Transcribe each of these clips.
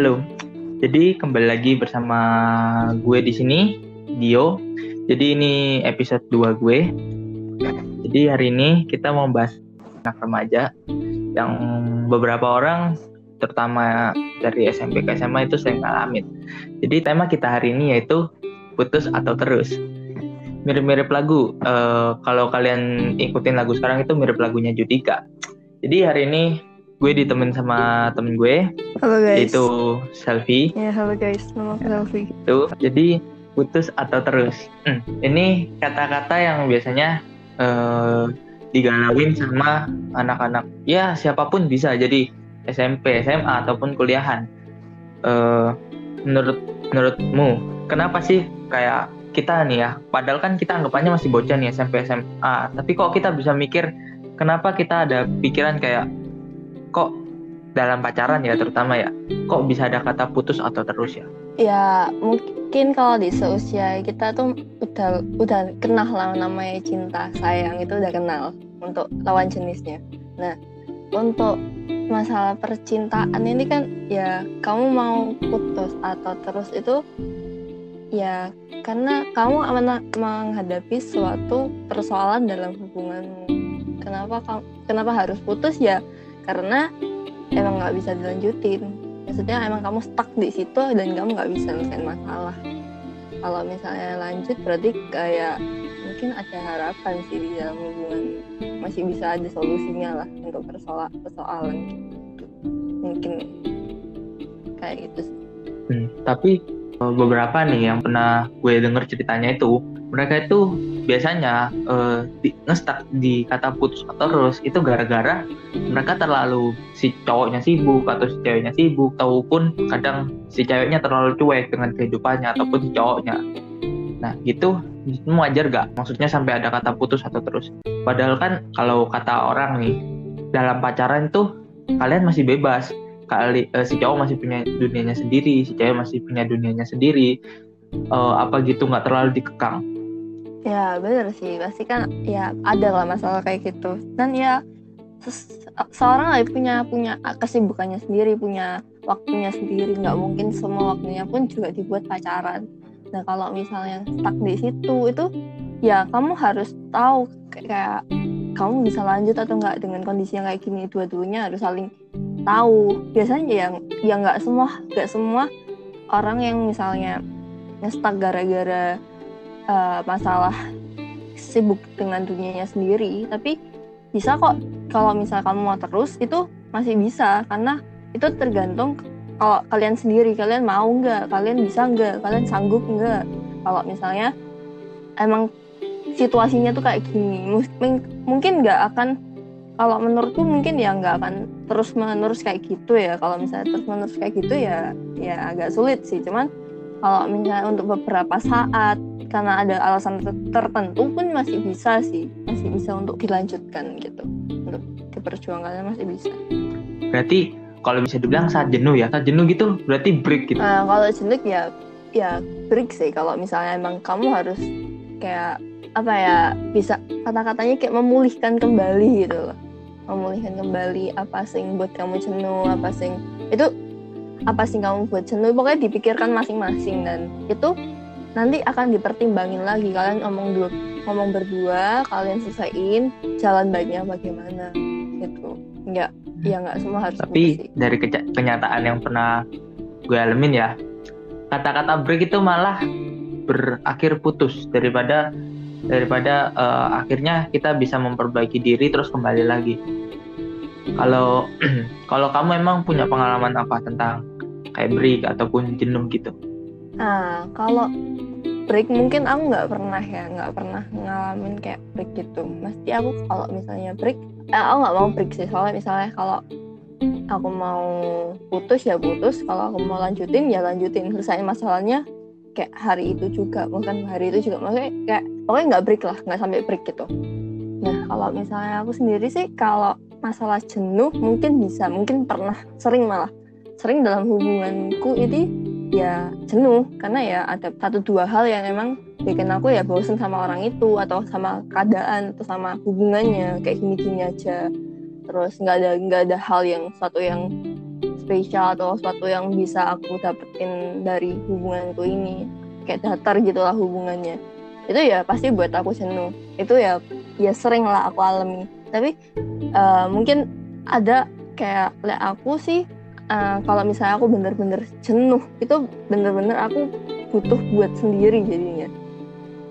Halo. Jadi kembali lagi bersama gue di sini, Dio. Jadi ini episode 2 gue. Jadi hari ini kita mau bahas anak remaja yang beberapa orang terutama dari SMP ke SMA itu sering ngalamin. Jadi tema kita hari ini yaitu putus atau terus. Mirip-mirip lagu. Uh, kalau kalian ikutin lagu sekarang itu mirip lagunya Judika. Jadi hari ini gue ditemen sama temen gue. Halo guys. Yaitu Selfie ya halo guys. Nama aku Selfie itu jadi putus atau terus. Hmm, ini kata-kata yang biasanya uh, digalauin sama anak-anak. Ya siapa pun bisa. Jadi SMP SMA ataupun kuliahan. Uh, menurut menurutmu kenapa sih kayak kita nih ya? Padahal kan kita anggapannya masih bocah nih SMP SMA tapi kok kita bisa mikir kenapa kita ada pikiran kayak kok dalam pacaran ya terutama ya kok bisa ada kata putus atau terus ya? Ya mungkin kalau di seusia kita tuh udah udah kenal lah namanya cinta sayang itu udah kenal untuk lawan jenisnya. Nah untuk masalah percintaan ini kan ya kamu mau putus atau terus itu ya karena kamu menghadapi suatu persoalan dalam hubungan. Kenapa kenapa harus putus? Ya karena emang nggak bisa dilanjutin. Maksudnya emang kamu stuck di situ dan kamu nggak bisa nyelesain masalah. Kalau misalnya lanjut berarti kayak mungkin ada harapan sih di dalam hubungan. Masih bisa ada solusinya lah untuk persoalan persoalan. Mungkin kayak gitu sih. Hmm, tapi eh, beberapa nih yang pernah gue denger ceritanya itu mereka itu biasanya uh, di, ngestak di kata putus atau terus itu gara-gara mereka terlalu si cowoknya sibuk atau si ceweknya sibuk ataupun kadang si ceweknya terlalu cuek dengan kehidupannya ataupun si cowoknya. Nah gitu itu wajar gak maksudnya sampai ada kata putus atau terus. Padahal kan kalau kata orang nih dalam pacaran tuh kalian masih bebas. Kali uh, si cowok masih punya dunianya sendiri si cewek masih punya dunianya sendiri. Uh, apa gitu nggak terlalu dikekang ya bener sih. Pasti kan ya ada lah masalah kayak gitu. Dan ya seorang lah punya punya kesibukannya sendiri punya waktunya sendiri. Nggak mungkin semua waktunya pun juga dibuat pacaran. Nah kalau misalnya stuck di situ itu ya kamu harus tahu kayak kamu bisa lanjut atau enggak dengan kondisi yang kayak gini. Dua-duanya harus saling tahu. Biasanya yang yang nggak semua nggak semua orang yang misalnya ngestak gara-gara uh, masalah sibuk dengan dunianya sendiri tapi bisa kok. Kalau misalnya kamu mau terus itu masih bisa karena itu tergantung kalau kalian sendiri kalian mau nggak kalian bisa nggak kalian sanggup nggak. Kalau misalnya emang situasinya tuh kayak gini mungkin nggak akan kalau menurutku mungkin ya nggak akan terus menerus kayak gitu ya. Kalau misalnya terus menerus kayak gitu ya ya agak sulit sih cuman kalau misalnya untuk beberapa saat karena ada alasan tertentu pun masih bisa sih masih bisa untuk dilanjutkan gitu. Untuk diperjuangkan masih bisa. Berarti kalau bisa dibilang saat jenuh ya saat jenuh gitu berarti break gitu? Nah, kalau jenuh ya ya break sih. Kalau misalnya emang kamu harus kayak apa ya bisa kata-katanya kayak memulihkan kembali gitu loh. Memulihkan kembali apa sih buat kamu jenuh apa sih itu apa sih kamu buat? Jenuh pokoknya dipikirkan masing-masing dan itu nanti akan dipertimbangin lagi. Kalian ngomong dulu ngomong berdua kalian selesaiin jalan baiknya bagaimana gitu. Nggak ya nggak semua harus tapi dari kenyataan yang pernah gue alamin ya kata-kata break itu malah berakhir putus daripada daripada uh, akhirnya kita bisa memperbaiki diri terus kembali lagi. Kalau kalau kamu emang punya pengalaman apa tentang kayak break ataupun jenuh gitu? Nah kalau break mungkin aku nggak pernah ya nggak pernah ngalamin kayak break gitu. Mesti aku kalau misalnya break eh, aku nggak mau break sih. Soalnya misalnya kalau aku mau putus ya putus kalau aku mau lanjutin ya lanjutin. Selesai masalahnya kayak hari itu juga bukan hari itu juga. Maksudnya kayak pokoknya nggak break lah nggak sampai break gitu. Nah kalau misalnya aku sendiri sih kalau masalah jenuh mungkin bisa mungkin pernah sering malah sering dalam hubunganku ini ya jenuh karena ya ada satu dua hal yang emang bikin aku ya bosen sama orang itu atau sama keadaan atau sama hubungannya kayak gini-gini aja. Terus nggak ada nggak ada hal yang satu yang spesial atau sesuatu yang bisa aku dapetin dari hubunganku ini. Kayak datar gitulah hubungannya. Itu ya pasti buat aku jenuh. Itu ya ya sering lah aku alami. Tapi uh, mungkin ada kayak le aku sih uh, kalau misalnya aku bener-bener jenuh itu bener-bener aku butuh buat sendiri jadinya.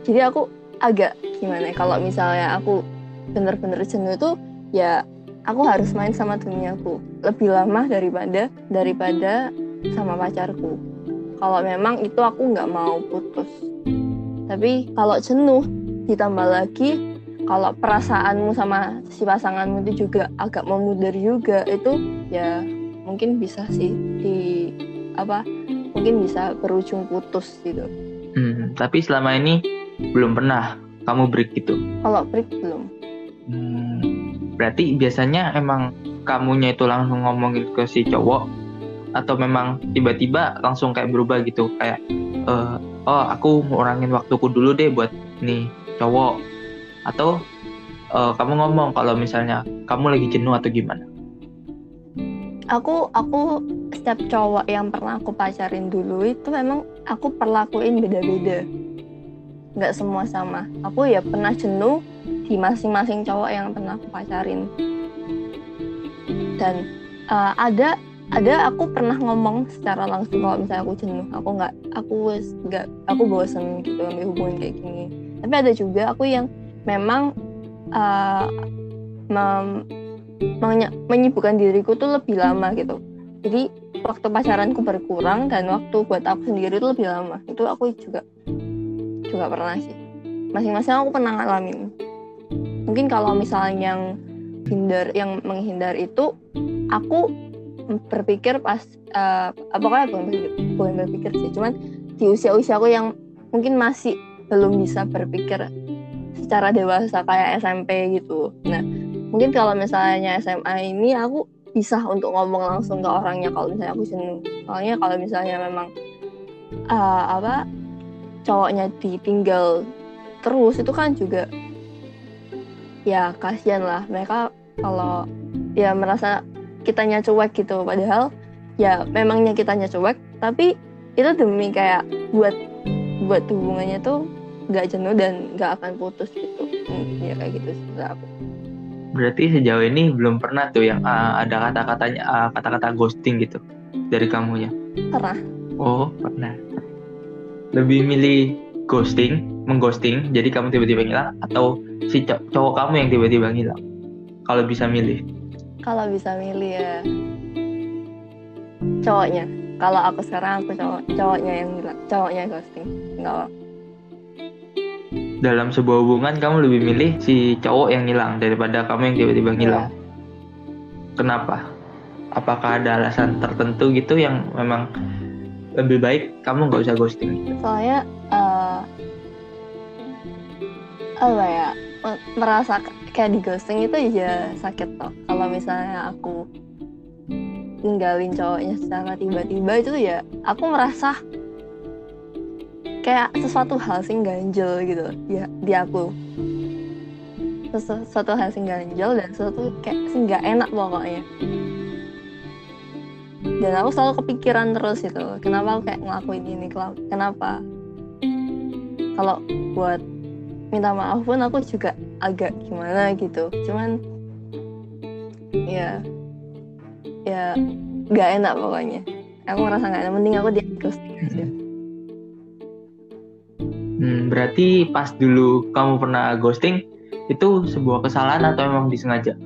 Jadi aku agak gimana ya, kalau misalnya aku bener-bener jenuh itu ya aku harus main sama duniaku. Lebih lama daripada daripada sama pacarku. Kalau memang itu aku nggak mau putus. Tapi kalau jenuh ditambah lagi kalau perasaanmu sama si pasanganmu itu juga agak memudar juga itu ya mungkin bisa sih di apa mungkin bisa berujung putus gitu. Hmm, tapi selama ini belum pernah kamu break gitu? Kalau break belum. Hmm, berarti biasanya emang kamunya itu langsung ngomongin ke si cowok atau memang tiba-tiba langsung kayak berubah gitu? Kayak uh, oh aku ngurangin waktuku dulu deh buat nih cowok. Atau uh, kamu ngomong kalau misalnya kamu lagi jenuh atau gimana aku aku setiap cowok yang pernah aku pacarin dulu itu memang aku perlakuin beda-beda. Nggak semua sama. Aku ya pernah jenuh di masing-masing cowok yang pernah aku pacarin. Dan uh, ada ada aku pernah ngomong secara langsung kalau misalnya aku jenuh. Aku nggak aku nggak aku bosen gitu ambil hubungan kayak gini. Tapi ada juga aku yang memang uh, menyibukkan diriku tuh lebih lama gitu. Jadi waktu pacaranku berkurang dan waktu buat aku sendiri itu lebih lama. Itu aku juga juga pernah sih. Masing-masing aku pernah ngalamin. Mungkin kalau misalnya yang hindar yang menghindar itu aku berpikir pas uh, pokoknya bukan berpikir, bukan berpikir sih. Cuman di usia-usia aku yang mungkin masih belum bisa berpikir secara dewasa kayak SMP gitu. Nah mungkin kalau misalnya SMA ini aku bisa untuk ngomong langsung ke orangnya kalau misalnya aku jenuh soalnya kalau misalnya memang uh, apa cowoknya ditinggal terus itu kan juga ya kasihan lah. Mereka kalau ya merasa kitanya cuek gitu. Padahal ya memangnya kitanya cuek tapi itu demi kayak buat buat hubungannya tuh nggak jenuh dan nggak akan putus gitu. Hmm, ya kayak gitu sih aku berarti sejauh ini belum pernah tuh yang uh, ada kata-katanya uh, kata-kata ghosting gitu dari kamunya pernah. Oh pernah. Lebih milih ghosting mengghosting jadi kamu tiba-tiba ngilang atau si cowok kamu yang tiba-tiba ngilang? Kalau bisa milih. Kalau bisa milih ya. Cowoknya. Kalau aku sekarang aku cowok cowoknya yang bilang cowoknya ghosting. Nggak dalam sebuah hubungan kamu lebih milih si cowok yang hilang daripada kamu yang tiba-tiba ngilang ya. kenapa? Apakah ada alasan tertentu gitu yang memang lebih baik kamu nggak usah ghosting? Soalnya uh, apa ya merasa kayak di ghosting itu ya sakit toh. Kalau misalnya aku ninggalin cowoknya secara tiba-tiba itu ya aku merasa kayak sesuatu hal sing ganjel gitu. Ya di aku. Sesuatu hal sing ganjel dan sesuatu kayak sing gak enak pokoknya. Dan aku selalu kepikiran terus itu kenapa aku kayak ngelakuin ini kenapa? Kalau buat minta maaf pun aku juga agak gimana gitu. Cuman ya ya nggak enak pokoknya. Aku merasa nggak enak mending aku di ghosting aja hmm, berarti pas dulu kamu pernah ghosting itu sebuah kesalahan atau emang disengaja?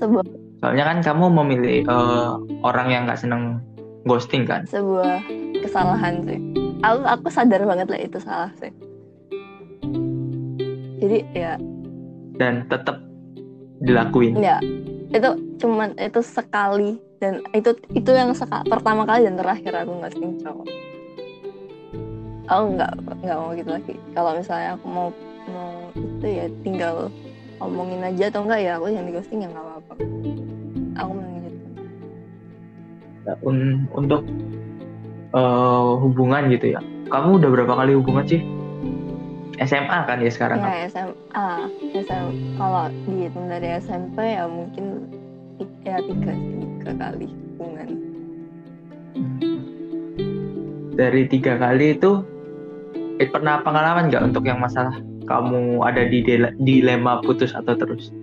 Sebuah. Soalnya kan kamu memilih uh, orang yang nggak seneng ghosting kan? Sebuah kesalahan sih. Aku aku sadar banget lah itu salah sih. Jadi ya. Dan tetap dilakuin? Ya. Itu cuman itu sekali. Dan itu itu yang seka, pertama kali dan terakhir aku nggak sering cowok aku nggak nggak mau gitu lagi kalau misalnya aku mau mau itu ya tinggal ngomongin aja atau enggak ya aku yang di ghosting ya nggak apa-apa aku menunjukkan ya, un untuk uh, hubungan gitu ya kamu udah berapa kali hubungan sih SMA kan ya sekarang? Ya SMA, SMA. Kalau dihitung dari SMP ya mungkin ya tiga tiga kali hubungan. dari tiga kali itu eh, pernah pengalaman nggak untuk yang masalah kamu ada di dilema putus atau terus?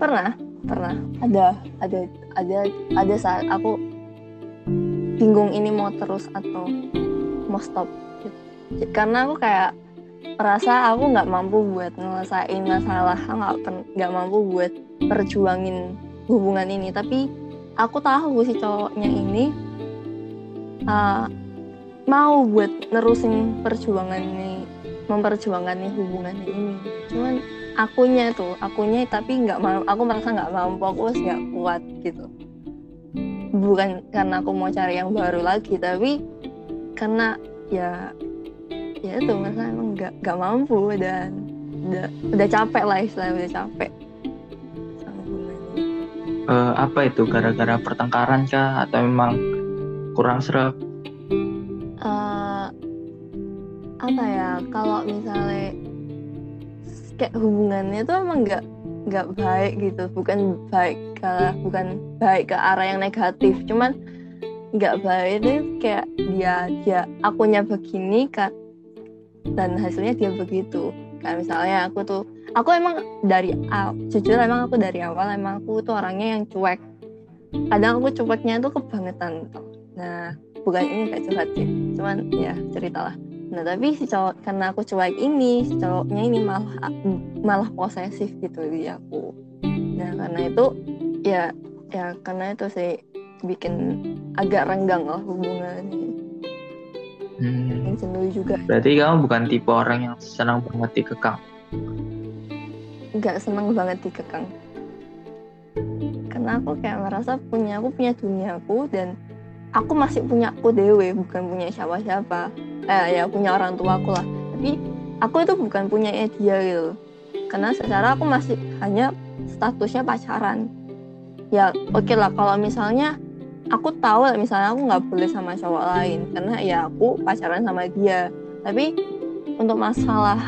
Pernah pernah. Ada ada ada ada saat aku bingung ini mau terus atau mau stop. Karena aku kayak merasa aku nggak mampu buat ngelesain masalah. Nggak nggak mampu buat perjuangin hubungan ini. Tapi aku tahu si cowoknya ini uh, mau buat nerusin perjuangan ini memperjuangkan nih hubungan ini. Cuman akunya tuh akunya tapi nggak mau aku merasa nggak mampu aku nggak kuat gitu. Bukan karena aku mau cari yang baru lagi tapi karena ya ya itu merasa emang nggak nggak mampu dan udah udah capek lah istilahnya udah capek. Uh, apa itu? Gara-gara pertengkaran kah? Atau memang kurang serap? Uh, apa ya kalau misalnya kayak hubungannya tuh emang nggak nggak baik gitu. Bukan baik ke bukan baik ke arah yang negatif. Cuman nggak baik itu kayak dia dia akunya begini kan dan hasilnya dia begitu. Kayak misalnya aku tuh aku emang dari awal jujur emang aku dari awal emang aku tuh orangnya yang cuek. Kadang aku cueknya tuh kebangetan nah bukan ini kayak curhat sih. Cuman ya ceritalah nah tapi si cowok karena aku cuek ini si cowoknya ini malah malah posesif gitu di aku. Nah karena itu ya ya karena itu sih bikin agak renggang lah hubungan ini hmm. jenuh juga. Berarti kamu bukan tipe orang yang senang banget dikekang nggak senang banget dikekang karena aku kayak merasa punya aku punya duniaku dan aku masih punya aku dewe bukan punya siapa-siapa eh ya punya orang tua aku lah. Tapi aku itu bukan punya dia gitu karena secara aku masih hanya statusnya pacaran. Ya oke okay lah kalau misalnya aku tahu lah misalnya aku nggak boleh sama cowok lain karena ya aku pacaran sama dia. Tapi untuk masalah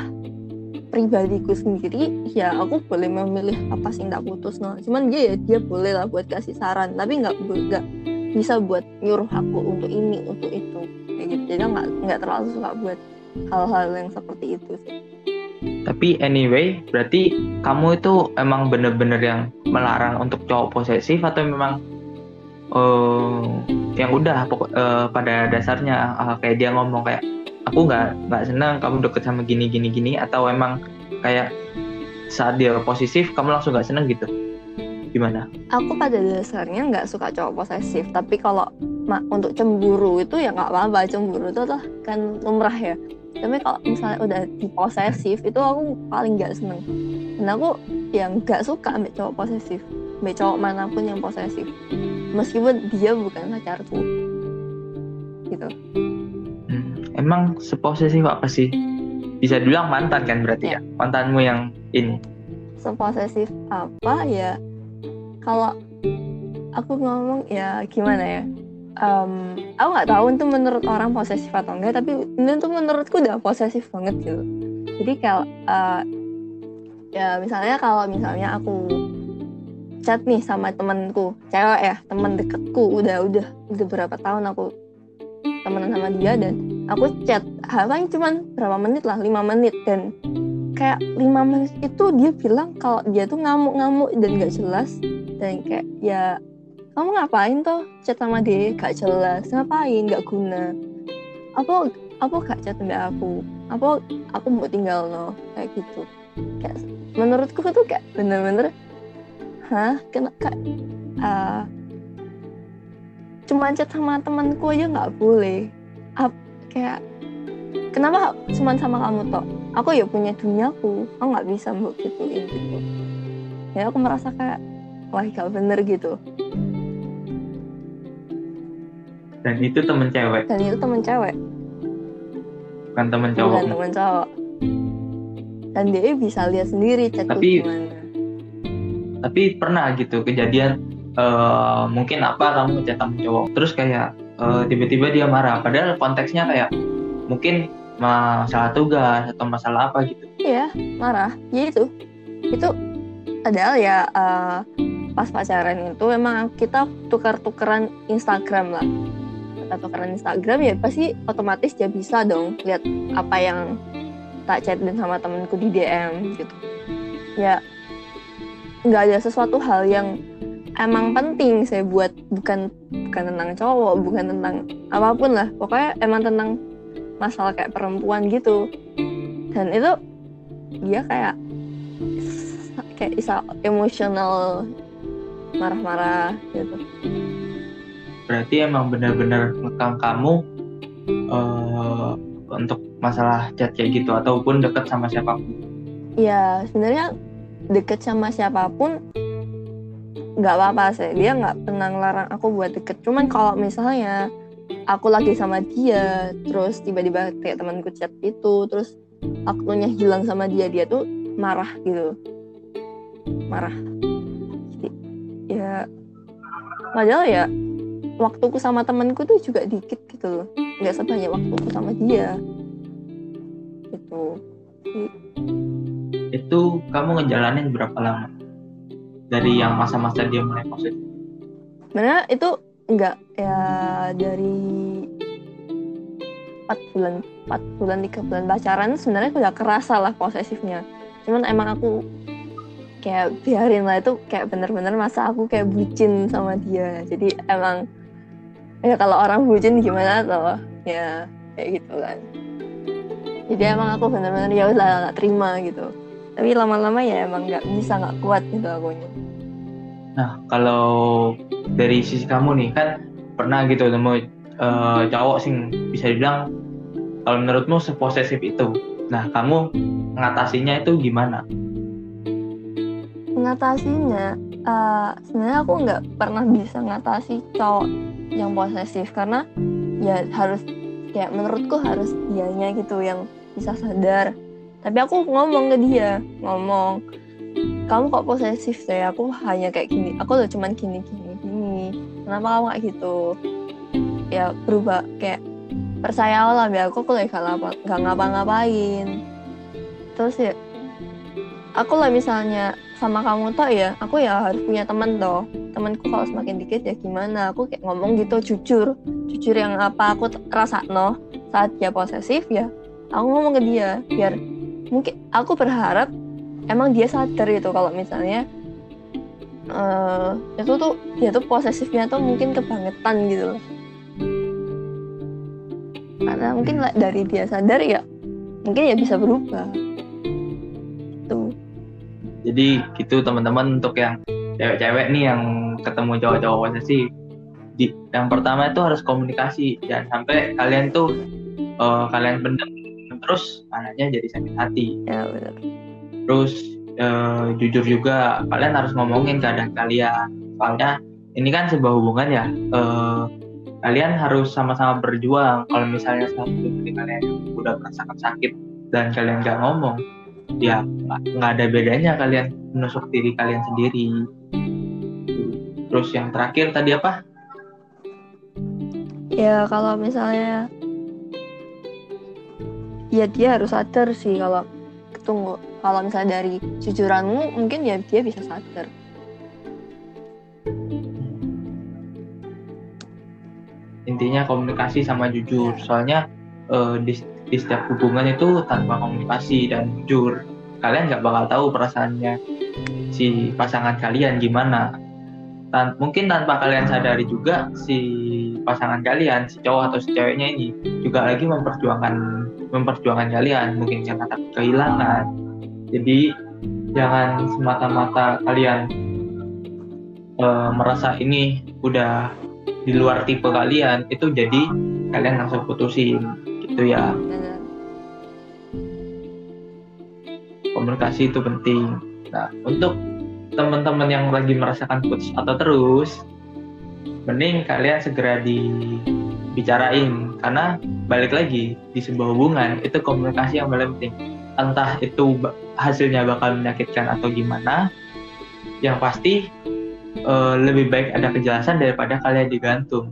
pribadiku sendiri ya aku boleh memilih apa sih tak putus no. Cuman dia ya dia boleh lah buat kasih saran tapi nggak nggak bisa buat nyuruh aku untuk ini untuk itu kayak gitu. Jadi nggak nggak terlalu suka buat hal-hal yang seperti itu sih. Tapi anyway berarti kamu itu emang bener-bener yang melarang untuk cowok posesif atau memang uh, yang udah pokok, uh, pada dasarnya uh, kayak dia ngomong kayak aku nggak nggak senang kamu deket sama gini gini gini atau emang kayak saat dia posesif kamu langsung nggak seneng gitu? Gimana? Aku pada dasarnya nggak suka cowok posesif, tapi kalau untuk cemburu itu ya nggak apa-apa. Cemburu itu tuh kan lumrah ya. Tapi kalau misalnya udah diposesif itu aku paling nggak seneng. Dan aku yang nggak suka ambil cowok posesif, ambil cowok mana pun yang posesif, meskipun dia bukan pacarku. Gitu. Hmm, emang seposesif apa sih? Bisa bilang mantan kan berarti ya? ya? Mantanmu yang ini? Seposesif apa ya? kalau aku ngomong ya gimana ya um, aku nggak tahu itu menurut orang posesif atau enggak tapi ini tuh menurutku udah posesif banget gitu. Jadi kalau uh, ya misalnya kalau misalnya aku chat nih sama temenku cewek ya temen deketku udah udah udah berapa tahun aku temenan sama dia dan aku chat paling cuman berapa menit lah lima menit dan kayak lima menit itu dia bilang kalau dia tuh ngamuk-ngamuk dan gak jelas dan kayak ya kamu ngapain tuh chat sama dia gak jelas. Ngapain? Gak guna. Apa apa gak chat sama aku? Apa aku mau tinggal lo kayak gitu. Kayak menurutku tuh kayak bener-bener hah? Kena kayak uh, cuma chat sama temanku aja nggak boleh. Ap, kayak kenapa cuma sama kamu toh? Aku ya punya duniaku. Aku nggak bisa mbak gituin gitu ya aku merasa kayak wah gak bener gitu dan itu temen cewek. Dan itu temen cewek. Bukan temen cowok. bukan temen cowok. Dan dia bisa lihat sendiri chat tapi gimana. tapi pernah gitu kejadian uh, mungkin apa kamu chat temen cowok terus kayak uh, tiba-tiba dia marah. Padahal konteksnya kayak mungkin masalah tugas atau masalah apa gitu. Iya marah. Ya itu. Itu padahal ya uh, pas pacaran itu emang kita tukar-tukeran Instagram lah atau karena Instagram ya pasti otomatis dia bisa dong lihat apa yang tak chat dan sama temenku di DM gitu. Ya nggak ada sesuatu hal yang emang penting saya buat bukan bukan tentang cowok bukan tentang apa pun lah. Pokoknya emang tentang masalah kayak perempuan gitu. Dan itu dia kayak kayak bisa emosional marah-marah gitu berarti emang benar-benar ngekang kamu uh, untuk masalah chat kayak gitu ataupun deket sama siapa pun? Ya sebenarnya deket sama siapa pun nggak apa-apa sih. Dia nggak pernah ngelarang aku buat deket. Cuman kalau misalnya aku lagi sama dia terus tiba-tiba kayak temanku chat itu terus waktunya hilang sama dia dia tuh marah gitu. Marah. Jadi, ya padahal ya waktuku sama temanku tuh juga dikit gitu loh. Nggak sebanyak waktuku sama dia. Gitu. Itu kamu ngejalanin berapa lama? Dari yang masa-masa dia mulai positif? Sebenarnya itu enggak ya dari empat bulan empat bulan tiga bulan pacaran sebenarnya udah kerasa lah posesifnya. Cuman emang aku kayak biarin lah itu kayak bener-bener masa aku kayak bucin sama dia. Jadi emang ya kalau orang bucin gimana tuh ya kayak gitu kan. Jadi emang aku bener-bener ya udah gak terima gitu. Tapi lama-lama ya emang nggak bisa nggak kuat gitu akunya. Nah kalau dari sisi kamu nih kan pernah gitu nemu uh, cowok sih bisa dibilang kalau menurutmu seposesif itu nah kamu mengatasinya itu gimana? Mengatasinya uh, sebenarnya aku nggak pernah bisa ngatasi cowok yang posesif karena ya harus kayak menurutku harus dianya gitu yang bisa sadar. Tapi aku ngomong ke dia ngomong kamu kok posesif deh aku hanya kayak gini aku udah cuman gini gini gini. Kenapa kamu kayak gitu? Ya berubah kayak percaya lah biar aku lagi gak ngapa-ngapain. Terus ya aku lah misalnya sama kamu toh ya aku ya harus punya teman toh. Temanku kalau semakin dikit ya gimana? Aku kayak ngomong gitu jujur. Jujur yang apa aku rasa no saat dia posesif ya aku ngomong ke dia biar mungkin aku berharap emang dia sadar gitu kalau misalnya uh, itu tuh dia tuh posesifnya tuh mungkin kebangetan gitu loh. Karena mungkin dari dia sadar ya mungkin ya bisa berubah jadi gitu teman-teman untuk yang cewek-cewek nih yang ketemu cowok-cowok posesif di yang pertama itu harus komunikasi. Jangan sampai kalian tuh uh, kalian pendam terus anaknya jadi sakit hati. Ya benar. Terus uh, jujur juga kalian harus ngomongin keadaan kalian. Soalnya ini kan sebuah hubungan ya uh, kalian harus sama-sama berjuang. Kalau misalnya satu dari kalian udah merasakan sakit dan kalian nggak ngomong ya nggak ada bedanya kalian menusuk diri kalian sendiri. Terus yang terakhir tadi apa? Ya kalau misalnya ya dia harus sadar sih kalau tunggu kalau misalnya dari jujuranmu mungkin ya dia bisa sadar. Intinya komunikasi sama jujur. Soalnya uh, di, di setiap hubungan itu tanpa komunikasi dan jujur kalian nggak bakal tahu perasaannya si pasangan kalian gimana. Tan mungkin tanpa kalian sadari juga si pasangan kalian si cowok atau si ceweknya ini juga lagi memperjuangkan memperjuangkan kalian. Mungkin karena takut kehilangan. Jadi jangan semata-mata kalian uh, merasa ini udah di luar tipe kalian. Itu jadi kalian langsung putusin gitu ya. Komunikasi itu penting. Nah untuk teman-teman yang lagi merasakan putus atau terus mending kalian segera dibicarain. Karena balik lagi di sebuah hubungan itu komunikasi yang paling penting. Entah itu hasilnya bakal menyakitkan atau gimana yang pasti uh, lebih baik ada kejelasan daripada kalian digantung.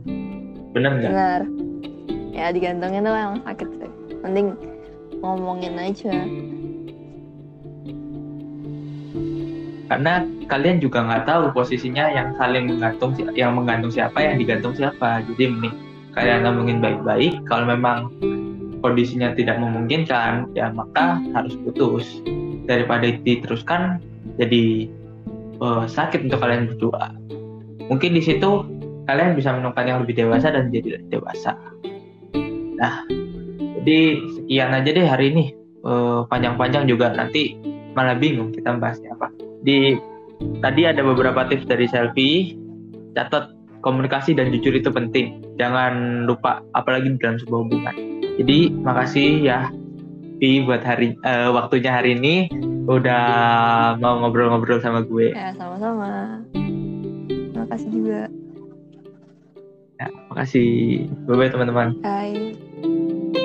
Bener nggak? Benar ya digantungin tuh emang sakit sih mending ngomongin aja. Karena kalian juga nggak tahu posisinya yang saling menggantung yang menggantung siapa yang digantung siapa. Jadi mending kalian ngomongin baik-baik. Kalau memang kondisinya tidak memungkinkan ya maka harus putus. Daripada diteruskan jadi uh, sakit untuk kalian berdua. Mungkin di situ kalian bisa menemukan yang lebih dewasa dan jadi dewasa nah jadi sekian aja deh hari ini. Uh, panjang-panjang juga. Nanti malah bingung kita bahasnya apa. Di tadi ada beberapa tips dari selfie. Catat komunikasi dan jujur itu penting. Jangan lupa apalagi dalam sebuah hubungan. Jadi makasih ya Pi buat hari uh, waktunya hari ini. Udah mau ngobrol-ngobrol sama gue. Ya sama-sama. Makasih juga. Ya makasih. Bye bye teman-teman. Bye Thank you.